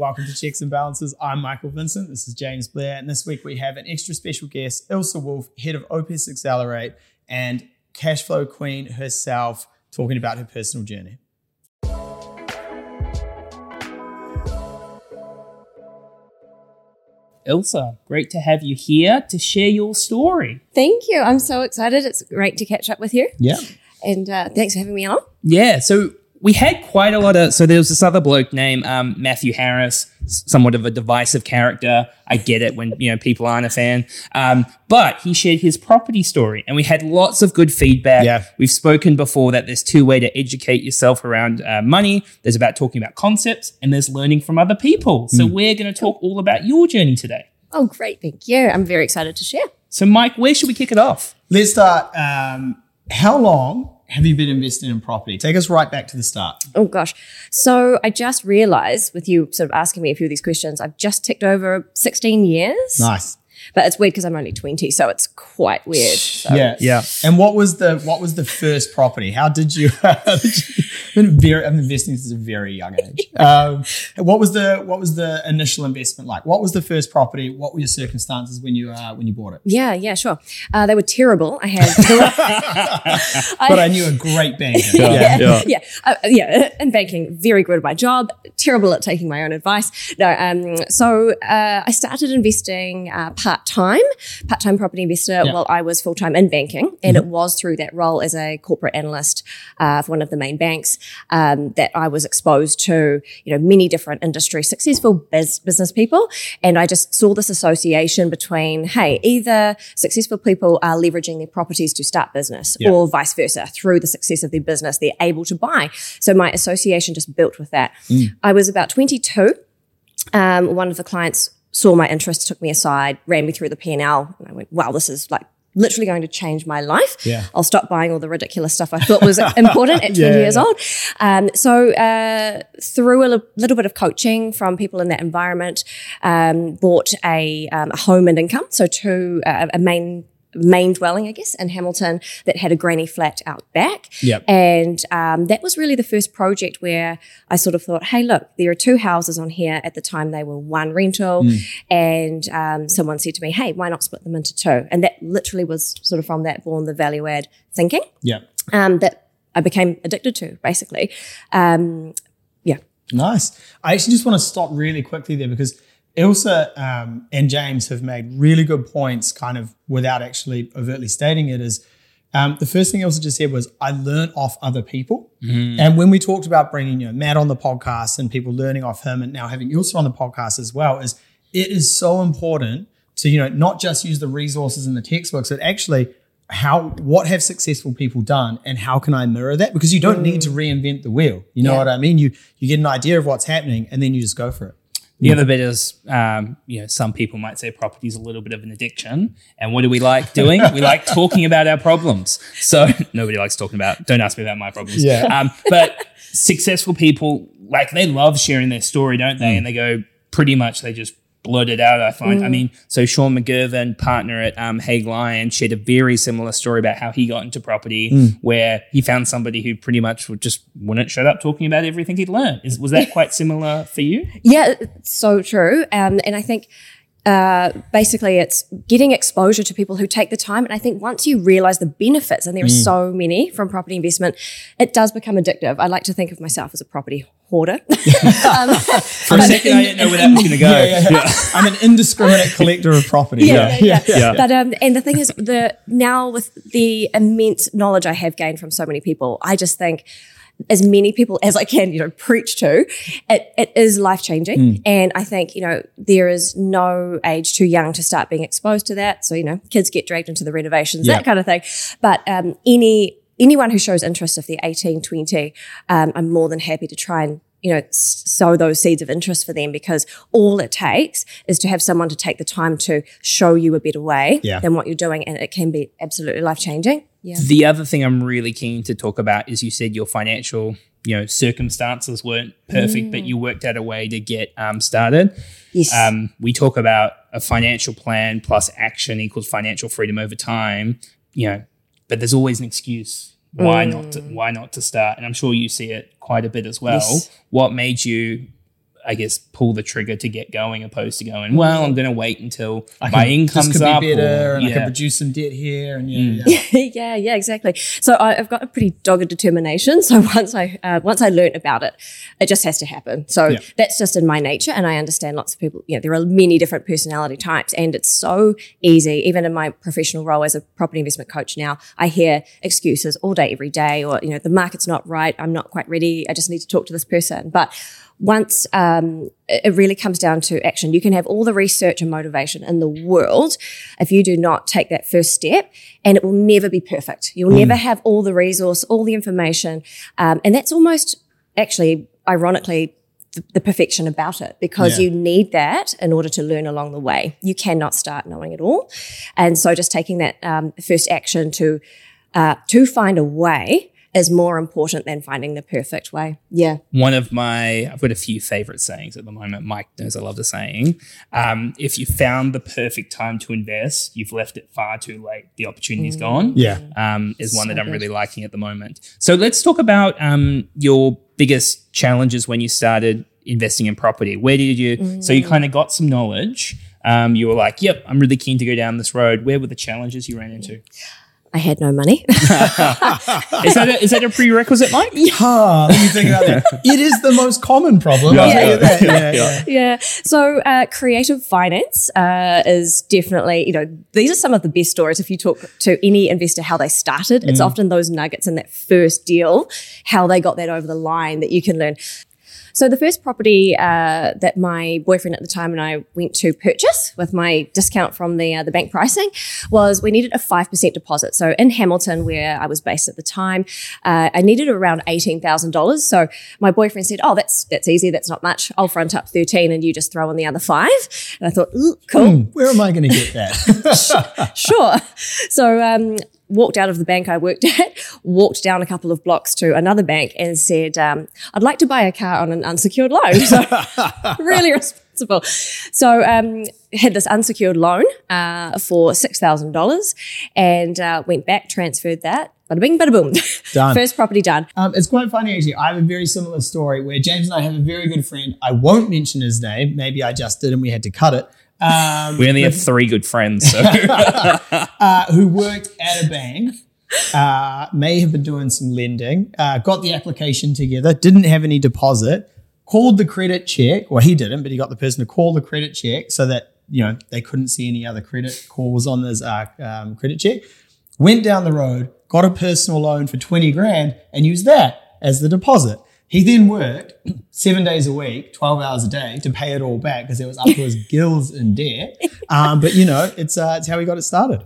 Welcome to Checks and Balances. I'm Michael Vincent. This is James Blair. And this week we have an extra special guest, Ilse Wolfe, head of Opes Accelerate and cash flow queen herself, talking about her personal journey. Ilse, great to have you here to share your story. Thank you. I'm so excited. It's great to catch up with you. Yeah. And uh, thanks for having me on. Yeah, so we had quite a lot of. So there was this other bloke named um, Matthew Harris, somewhat of a divisive character. I get it when you know people aren't a fan, um, but he shared his property story, and we had lots of good feedback. Yeah. We've spoken before that there's two way to educate yourself around uh, money. There's about talking about concepts, and there's learning from other people. So we're going to talk all about your journey today. Oh, great. Thank you. I'm very excited to share. So, Mike, where should we kick it off? Let's start. Um, how long have you been investing in property? Take us right back to the start. Oh, gosh. So I just realized with you sort of asking me a few of these questions, I've just ticked over 16 years. Nice. But it's weird because I'm only 20, so it's quite weird. So. Yeah, Yeah. And what was the what was the first property? How did you? How did you I've been very, I'm investing since a very young age. Um, what was the what was the initial investment like? What was the first property? What were your circumstances when you uh, when you bought it? Yeah, yeah, sure. Uh, they were terrible. I had, But I knew a great banker. yeah, yeah, yeah. Uh, yeah. In banking, very good at my job, terrible at taking my own advice. No, um, so uh, I started investing uh, part time, part time property investor Yeah. while I was full time in banking, and it was through that role as a corporate analyst uh, for one of the main banks um, that I was exposed to, you know, many different industry successful biz- business people, and I just saw this association between, hey, either successful people are leveraging their properties to start business, Yeah. or vice versa. Through the success of their business, they're able to buy. So my association just built with that. I was about 22. Um, one of the clients saw my interest, took me aside, ran me through the P&L. And I went, wow, this is like literally going to change my life. Yeah. I'll stop buying all the ridiculous stuff I thought was important at 20 Yeah, years yeah. old. Um, so uh, through a little bit of coaching from people in that environment, um, bought a, um, a home and income. So two, uh, a main main dwelling, I guess, in Hamilton that had a granny flat out back. Yep. And um, that was really the first project where I sort of thought, hey, look, there are two houses on here. At the time, they were one rental. And um, someone said to me, hey, why not split them into two? And that literally was sort of from that born the value add thinking Yeah. um, that I became addicted to, basically. Um, yeah. Nice. I actually just want to stop really quickly there because Ilse um, and James have made really good points, kind of without actually overtly stating it. Is um, the first thing Ilse just said was I learn off other people, and when we talked about bringing you know Matt on the podcast and people learning off him, and now having Ilse on the podcast as well, is it is so important to you know not just use the resources in the textbooks, but actually how what have successful people done and how can I mirror that? Because you don't need to reinvent the wheel. You know Yeah. what I mean? You you get an idea of what's happening and then you just go for it. The other bit is, um, you know, some people might say property is a little bit of an addiction. And what do we like doing? we like talking about our problems. So nobody likes talking about, don't ask me about my problems. Yeah. Um, but successful people, like they love sharing their story, don't they? And they go pretty much, they just blurt it out, I find. I mean, so Sean McGirvin, partner at um, Hague Lion, shared a very similar story about how he got into property, where he found somebody who pretty much would just wouldn't shut up talking about everything he'd learned. Is, was that quite similar for you? Yeah, so true. Um, and I think uh, basically it's getting exposure to people who take the time. And I think once you realize the benefits, and there are so many from property investment, it does become addictive. I like to think of myself as a property hoarder. um, For a second, I didn't know where that was going to go. Yeah, yeah, yeah. I'm an indiscriminate collector of property. yeah, yeah, yeah. yeah. But um, and the thing is, the now with the immense knowledge I have gained from so many people, I just think as many people as I can, you know, preach to, it, it is life changing. And I think, you know, there is no age too young to start being exposed to that. So, you know, kids get dragged into the renovations, Yeah. that kind of thing. But um, any anyone who shows interest if they're 18, 20, um, I'm more than happy to try and you know, sow those seeds of interest for them because all it takes is to have someone to take the time to show you a better way Yeah. than what you're doing. And it can be absolutely life changing. Yeah. The other thing I'm really keen to talk about is you said your financial, you know, circumstances weren't perfect, but you worked out a way to get um, started. Yes. Um, we talk about a financial plan plus action equals financial freedom over time. You know, but there's always an excuse why not to, mm. why not to start, and I'm sure you see it quite a bit as well. Yes. What made you I guess pull the trigger to get going, opposed to going. Well, I'm going to wait until I my can- income's could up. be better, or- and I yeah. can produce some debt here, and yeah, Mm. yeah. yeah, yeah, exactly. So I, I've got a pretty dogged determination. So once I uh, once I learned about it, it just has to happen. So Yeah. that's just in my nature, and I understand lots of people. You know, there are many different personality types, and it's so easy. Even in my professional role as a property investment coach now, I hear excuses all day, every day, or you know, the market's not right. I'm not quite ready. I just need to talk to this person. But once um, it really comes down to action. You can have all the research and motivation in the world if you do not take that first step, and it will never be perfect. You'll never have all the resource, all the information, um, and that's almost actually, ironically. The, the perfection about it because Yeah. you need that in order to learn along the way. You cannot start knowing it all, and so just taking that um, first action to uh, to find a way is more important than finding the perfect way. Yeah. one of my I've got a few favorite sayings at the moment. Mike knows I love the saying. Um, if you found the perfect time to invest, you've left it far too late. The opportunity's gone. Yeah. Um, is one So that I'm good. really liking at the moment. So let's talk about um, your biggest challenges when you started investing in property. Where did you? So you kind of got some knowledge. Um, you were like, "Yep, I'm really keen to go down this road." Where were the challenges you ran into? I had no money. Is that a, is that a prerequisite, Mike? Ah, let me think about that. It is the most common problem. Yeah. tell you that. Yeah. Yeah, Yeah. yeah. yeah. So uh, creative finance uh, is definitely, you know, these are some of the best stories. If you talk to any investor how they started, it's often those nuggets in that first deal, how they got that over the line that you can learn. So the first property uh, that my boyfriend at the time and I went to purchase with my discount from the uh, the bank pricing was we needed a five percent deposit. So in Hamilton, where I was based at the time, uh, I needed around eighteen thousand dollars. So my boyfriend said, "Oh, that's that's easy. That's not much. I'll front up thirteen, and you just throw in the other five. And I thought, "Ooh, cool Hmm, Where am I going to get that? sure. So um, walked out of the bank I worked at, walked down a couple of blocks to another bank and said, um, I'd like to buy a car on an unsecured loan. So really responsible. So um, had this unsecured loan uh, for $6,000 and uh, went back, transferred that. Bada bing, bada boom. Done. First property done. Um, it's quite funny actually. I have a very similar story where James and I have a very good friend. I won't mention his name. Maybe I just did and we had to cut it. Um, We only have three good friends. So. uh, who worked at a bank, uh, may have been doing some lending, uh, got the application together, didn't have any deposit, called the credit check. Well, he didn't, but he got the person to call the credit check so that you know they couldn't see any other credit calls on this uh, um, credit check. Went down the road, got a personal loan for twenty grand, and used that as the deposit. He then worked seven days a week, 12 hours a day to pay it all back because it was up to his gills in debt. Um, but, you know, it's, uh, it's how he got it started.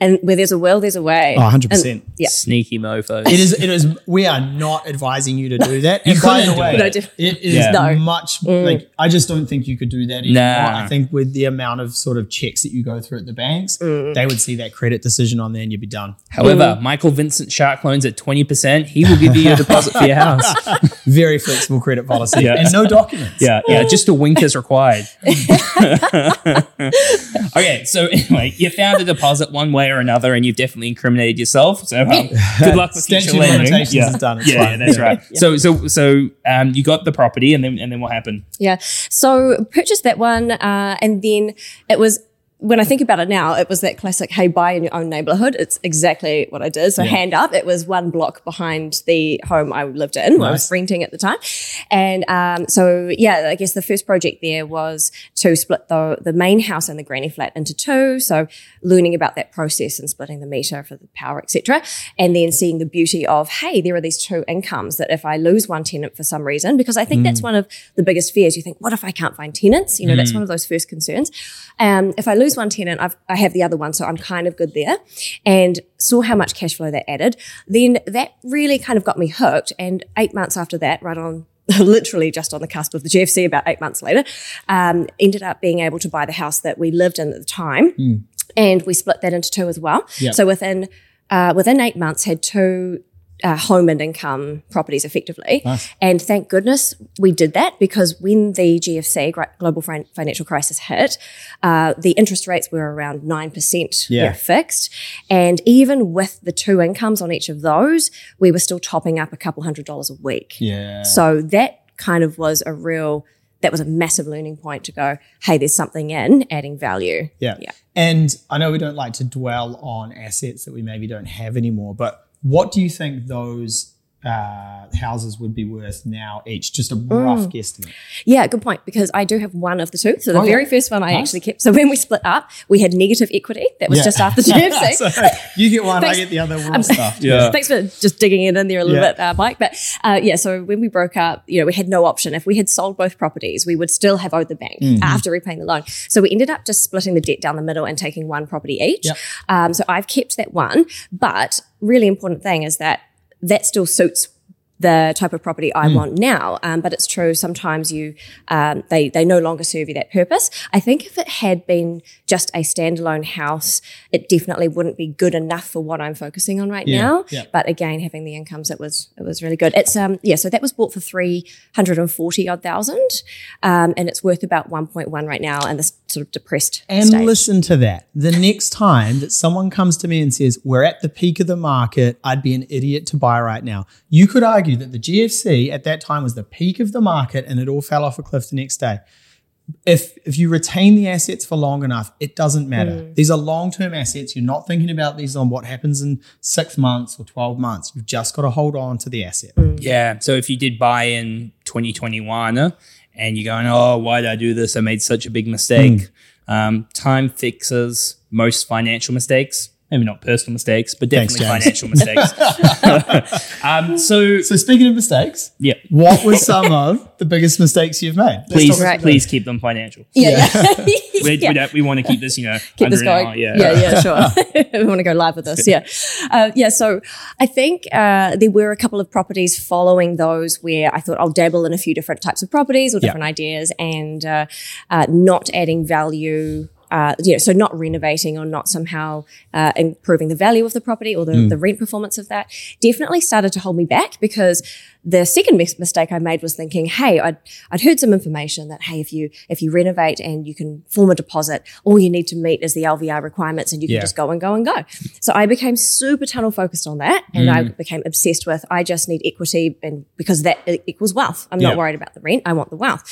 And where there's a will, there's a way. Oh, 100%. And- yeah. Sneaky mofos. It is. It is. We are not advising you to do that. You and by couldn't the way, do it. it is Yeah. No. much. Mm. Like I just don't think you could do that anymore. Nah. I think with the amount of sort of checks that you go through at the banks, mm. they would see that credit decision on there and you'd be done. However, mm. Michael Vincent Shark loans at 20%, he will give you a deposit for your house. Very flexible credit policy Yeah. and no documents. Yeah, yeah, just a wink is required. okay, so anyway, you found a deposit one way or another and you've definitely incriminated yourself. So um, good luck with Statute future of lending. yeah. is done. It's yeah, yeah, fine. that's Yeah. right. So so so um, you got the property and then and then what happened? Yeah. So purchased that one, uh, and then it was. When I think about it now, it was that classic, hey, buy in your own neighborhood. It's exactly what I did. So hand up, it was one block behind the home I lived in. where I was renting at the time. And um, so, yeah, I guess the first project there was to split the, the main house and the granny flat into two. So learning about that process and splitting the meter for the power, etc. And then seeing the beauty of, hey, there are these two incomes that if I lose one tenant for some reason, because I think that's one of the biggest fears. You think, what if I can't find tenants? You know, that's one of those first concerns. Um, if I lose one tenant, I've, I have the other one, so I'm kind of good there. And saw how much cash flow that added. Then that really kind of got me hooked. And eight months after that, right on literally just on the cusp of the GFC about eight months later, um, ended up being able to buy the house that we lived in at the time. And we split that into two as well. Yep. So within, uh, within eight months had two uh, home and income properties effectively. And thank goodness we did that because when the GFC, global financial crisis hit, uh, the interest rates were around 9% Yeah. fixed. And even with the two incomes on each of those, we were still topping up a couple hundred dollars a week. Yeah. So that kind of was a real, that was a massive learning point to go, hey, there's something in adding value. Yeah. Yeah. And I know we don't like to dwell on assets that we maybe don't have anymore, but what do you think those uh, houses would be worth now each? Just a rough Mm. guesstimate. Yeah, good point. Because I do have one of the two. So the Oh, yeah. very first one I Nice. actually kept. So when we split up, we had negative equity. That was Yeah. just after the GFC. so you get one, Thanks. I get the other. We're all I'm- stuffed. Yeah. Thanks for just digging it in there a little Yeah. bit, uh, Mike. But uh, yeah, so when we broke up, you know, we had no option. If we had sold both properties, we would still have owed the bank Mm-hmm. after repaying the loan. So we ended up just splitting the debt down the middle and taking one property each. Yep. Um, so I've kept that one, but really important thing is that that still suits the type of property I Hmm. want now. Um, but it's true, sometimes you um, they they no longer serve you that purpose. I think if it had been just a standalone house, it definitely wouldn't be good enough for what I'm focusing on right Yeah, now. yeah. But again, having the incomes, it was it was really good. It's um yeah, so that was bought for three hundred and forty odd thousand, um, and it's worth about one point one right now, And this sort of depressed And state. listen to that. The next time that someone comes to me and says, We're at the peak of the market, I'd be an idiot to buy right now. You could argue that the GFC at that time was the peak of the market and it all fell off a cliff the next day. If if you retain the assets for long enough, it doesn't matter. These are long-term assets. You're not thinking about these on what happens in six months or 12 months. You've just got to hold on to the asset. Yeah. So if you did buy in 2021 uh, and you're going, oh, why did I do this? I made such a big mistake. Um, time fixes most financial mistakes. Maybe not personal mistakes, but definitely James. financial mistakes. um, so So speaking of mistakes, yeah, what were some of the biggest mistakes you've made? Let's please, Right. please keep them financial. yeah, yeah. We, Yeah. we, don't, we want to keep this, you know, keep under this going. hour. Yeah. yeah, yeah, sure. we want to go live with this. Yeah, uh, yeah. So I think uh, there were a couple of properties following those where I thought I'll dabble in a few different types of properties or Yeah. different ideas, and uh, uh, not adding value. Uh, you know, so not renovating or not somehow uh, improving the value of the property or the, Mm. the rent performance of that definitely started to hold me back because the second mis- mistake I made was thinking, hey, I'd, I'd heard some information that, hey, if you, if you renovate and you can form a deposit, all you need to meet is the LVR requirements and you can Yeah. just go and go and go. So I became super tunnel focused on that and I became obsessed with, I just need equity and because that equals wealth. I'm Yeah. not worried about the rent. I want the wealth.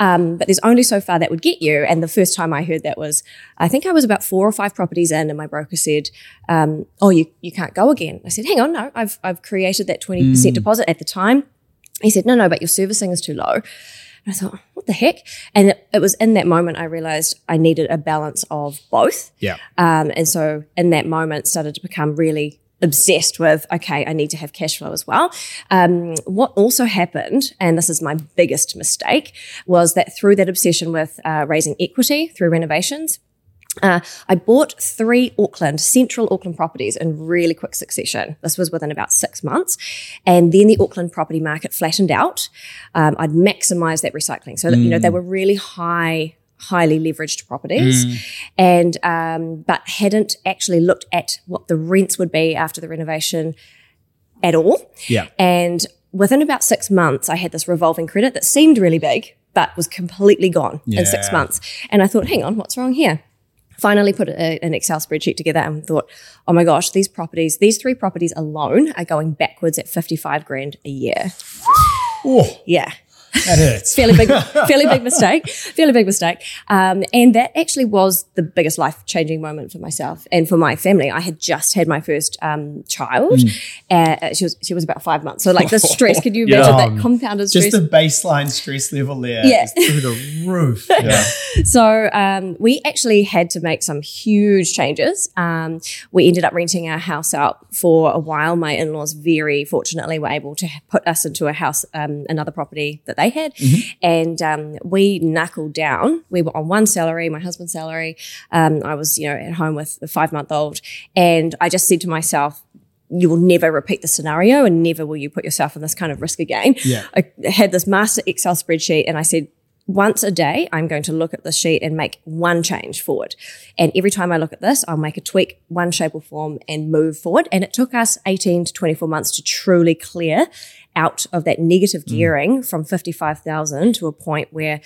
Um, but there's only so far that would get you. And the first time I heard that was, I think I was about four or five properties in and my broker said, um, oh, you, you can't go again. I said, hang on, no, I've, I've created that 20% deposit at the time. He said, no, no, but your servicing is too low. And I thought, what the heck? And it, it was in that moment I realized I needed a balance of both. Yeah. Um, and so in that moment started to become really obsessed with, okay, I need to have cash flow as well. Um, what also happened, and this is my biggest mistake, was that through that obsession with uh, raising equity through renovations, uh, I bought three Auckland, central Auckland properties in really quick succession. This was within about six months. And then the Auckland property market flattened out. Um, I'd maximized that recycling. So, that, you know, they were really high, highly leveraged properties. And, um, but hadn't actually looked at what the rents would be after the renovation at all. Yeah. And within about six months, I had this revolving credit that seemed really big, but was completely gone in six Yeah. months. And I thought, hang on, what's wrong here? Finally put a, an Excel spreadsheet together and thought, oh my gosh, these properties, these three properties alone are going backwards at 55 grand a year. Oh, Yeah. That hurts. Fairly big, fairly big mistake. Fairly big mistake. Um, and that actually was the biggest life changing moment for myself and for my family. I had just had my first um, child. Uh, she was she was about five months. So like the stress, could you imagine Yeah. that compounded stress? Just the baseline stress level there Yeah. is through the roof. Yeah. So um, we actually had to make some huge changes. Um, we ended up renting our house out for a while. My in-laws very fortunately were able to put us into a house, um, another property that they had, and um, we knuckled down. We were on one salary, my husband's salary. Um, I was, you know, at home with a five-month-old, and I just said to myself. You will never repeat the scenario, and never will you put yourself in this kind of risk again. Yeah. I had this master Excel spreadsheet, and I said, once a day, I'm going to look at the sheet and make one change forward. And every time I look at this, I'll make a tweak, one shape or form, and move forward. And it took us 18 to 24 months to truly clear out of that negative mm. gearing from 55,000 to a point where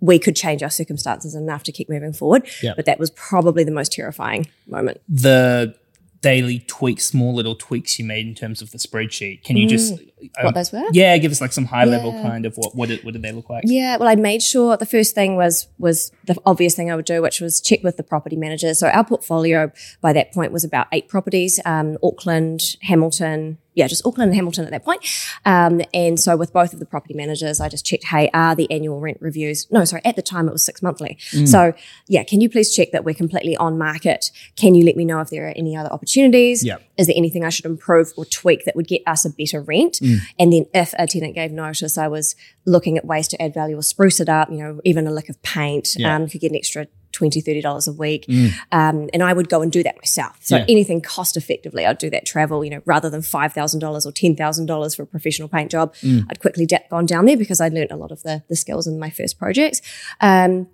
we could change our circumstances enough to keep moving forward. Yeah. But that was probably the most terrifying moment. the daily tweaks, small little tweaks you made in terms of the spreadsheet. Can you just mm. What those were. Yeah, give us like some high level kind of what what did, what did they look like? Yeah, well, I made sure the first thing was was the obvious thing I would do, which was check with the property manager. So our portfolio by that point was about eight properties: um, Auckland, Hamilton. Yeah, just Auckland and Hamilton at that point. Um, and so with both of the property managers, I just checked, hey, are the annual rent reviews? No, sorry, at the time it was six monthly. So yeah, can you please check that we're completely on market? Can you let me know if there are any other opportunities? Yeah. Is there anything I should improve or tweak that would get us a better rent? And then if a tenant gave notice, I was looking at ways to add value or spruce it up, you know, even a lick of paint, Yeah. um, could get an extra 20 $30 a week. Um, and I would go and do that myself. So Yeah. anything cost effectively, I'd do that travel, you know, rather than $5,000 or $10,000 for a professional paint job. I'd quickly da- gone down there because i'd learned a lot of the, the skills in my first projects. Um,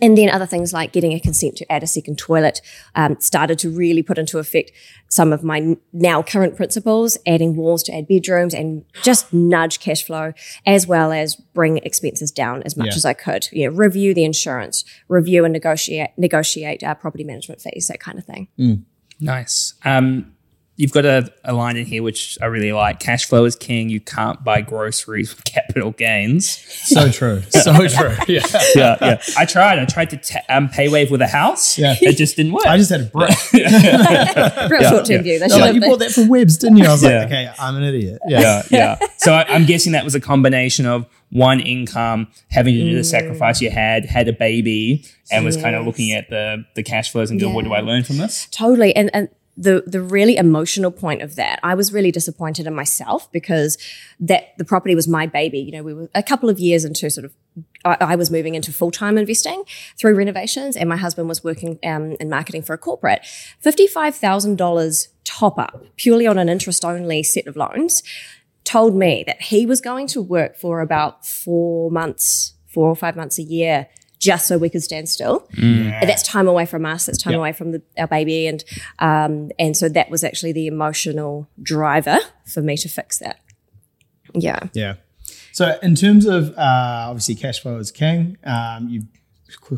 and then other things like getting a consent to add a second toilet um, started to really put into effect some of my now current principles, adding walls to add bedrooms and just nudge cash flow as well as bring expenses down as much Yeah. as I could. You know, review the insurance, review and negotiate negotiate uh, property management fees, that kind of thing. Nice. Um, you've got a, a line in here which I really like. Cash flow is king. You can't buy groceries with capital gains. So true. So true. Yeah. Yeah, yeah. I tried. I tried to ta- um, pay wave with a house. Yeah. It just didn't work. I just had a brick. Real short term view. They They're should like, have you bought that from Webb's, didn't you? I was Yeah. like, okay, I'm an idiot. Yeah. yeah, yeah. So I, I'm guessing that was a combination of one income, having to do the sacrifice you had, had a baby, and was kind of looking at the the cash flows and go, what do I learn from this? Totally. And and the the really emotional point of that, I was really disappointed in myself because that the property was my baby. You know, we were a couple of years into sort of I, was moving into full time investing through renovations, and my husband was working um, in marketing for a corporate. Fifty five thousand dollars top up purely on an interest only set of loans told me that he was going to work for about four months, four or five months a year, just so we could stand still. And That's time away from us. That's time Yeah. away from the, our baby, and um, and so that was actually the emotional driver for me to fix that. Yeah. Yeah. So in terms of uh, obviously cash flow is king, um, you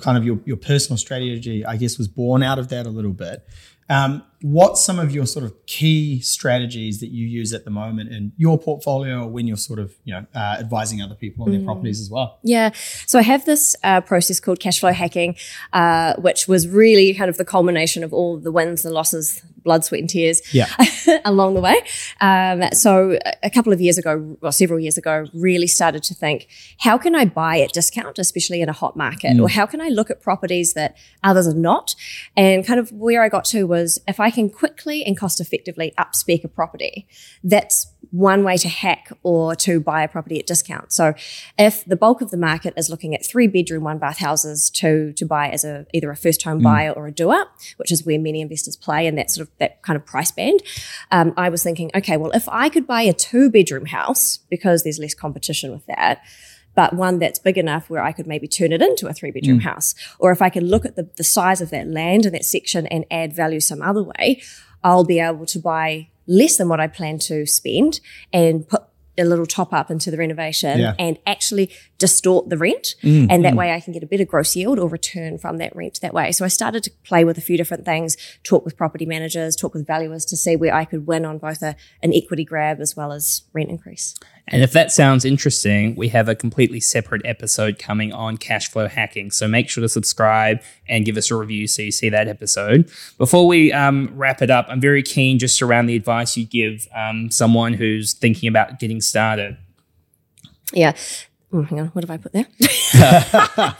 kind of your, your personal strategy, I guess, was born out of that a little bit. Um, what's some of your sort of key strategies that you use at the moment in your portfolio or when you're sort of you know uh, advising other people on their properties as well? Yeah. So I have this uh, process called cash flow hacking, uh, which was really kind of the culmination of all the wins, the losses, blood, sweat, and tears Yeah. along the way. Um, so a- couple of years ago, well, several years ago, really started to think, how can I buy at discount, especially in a hot market, or how can I look at properties that others are not? And kind of where I got to was if I can quickly and cost effectively upspec a property, that's one way to hack or to buy a property at discount. So if the bulk of the market is looking at three bedroom, one bath houses to, to buy as a, either a first home buyer or a doer, which is where many investors play in that sort of, that kind of price band. Um, I was thinking, okay, well, if I could buy a two bedroom house because there's less competition with that, but one that's big enough where I could maybe turn it into a three bedroom mm. house. Or if I could look at the, the size of that land in that section and add value some other way, I'll be able to buy less than what I plan to spend and put a little top up into the renovation Yeah. and actually distort the rent. and that way I can get a better gross yield or return from that rent that way. So I started to play with a few different things, talk with property managers, talk with valuers to see where I could win on both a, an equity grab as well as rent increase. And if that sounds interesting, we have a completely separate episode coming on cash flow hacking. So make sure to subscribe and give us a review so you see that episode. Before we um, wrap it up, I'm very keen just around the advice you give um, someone who's thinking about getting started. Yeah. Oh, hang on, what have I put there?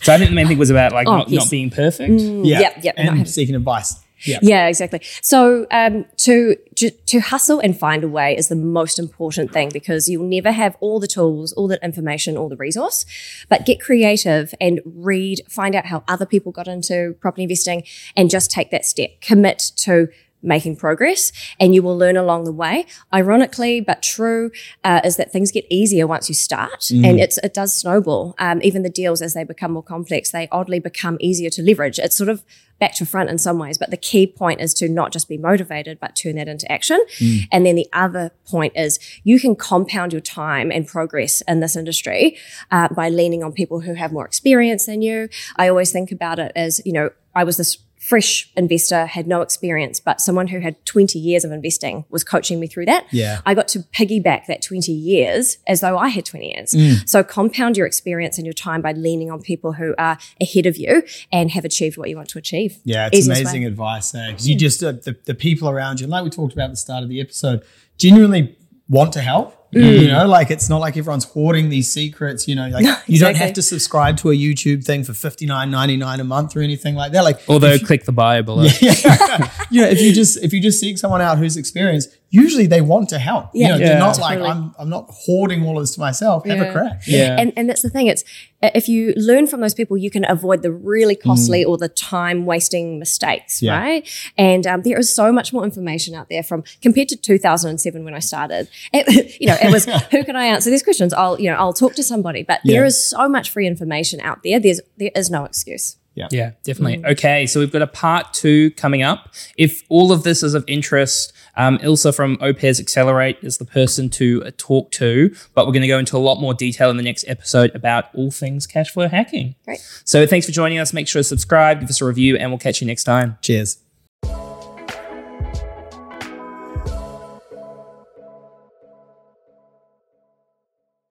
So I think the main thing was about like Oh, not, yes. not being perfect. Yeah. Yep, yep, And having- seeking advice. Yeah. Yeah, exactly. So um, to, to to hustle and find a way is the most important thing because you'll never have all the tools, all the information, all the resource. But get creative and read, find out how other people got into property investing, and just take that step. Commit to making progress, and you will learn along the way. Ironically, but true, uh, is that things get easier once you start, and it's it does snowball. Um, even the deals as they become more complex, they oddly become easier to leverage. It's sort of back to front in some ways, but the key point is to not just be motivated, but turn that into action. And then the other point is you can compound your time and progress in this industry uh, by leaning on people who have more experience than you. I always think about it as, you know, I was this fresh investor, had no experience, but someone who had 20 years of investing was coaching me through that. Yeah. I got to piggyback that 20 years as though I had 20 years. Mm. So compound your experience and your time by leaning on people who are ahead of you and have achieved what you want to achieve. Yeah, it's Easiest amazing way. advice there because you just uh, the, the people around you, like we talked about at the start of the episode, genuinely want to help. Mm. You know, like it's not like everyone's hoarding these secrets. You know, like you don't have to subscribe to a YouTube thing for fifty nine ninety nine a month or anything like that. Like, Although, click the bio below. Yeah, you know, if you just if you just seek someone out who's experienced, usually they want to help. You Yeah. know, Yeah. they're not like Totally. I'm I'm not hoarding all of this to myself. Have a crack. Yeah. And, and that's the thing. It's if you learn from those people, you can avoid the really costly or the time wasting mistakes, Mm. Yeah. right? And um, there is so much more information out there from compared to 2007 when I started. It, you know, it was who can I answer these questions? I'll you know I'll talk to somebody, but there Yeah. is so much free information out there. There's there is no excuse. Yeah, yeah, definitely. Okay, so we've got a part two coming up. If all of this is of interest, um, Ilse from OPES Accelerate is the person to uh, talk to, but we're going to go into a lot more detail in the next episode about all things cash flow hacking. Great. So thanks for joining us. Make sure to subscribe, give us a review, and we'll catch you next time. Cheers.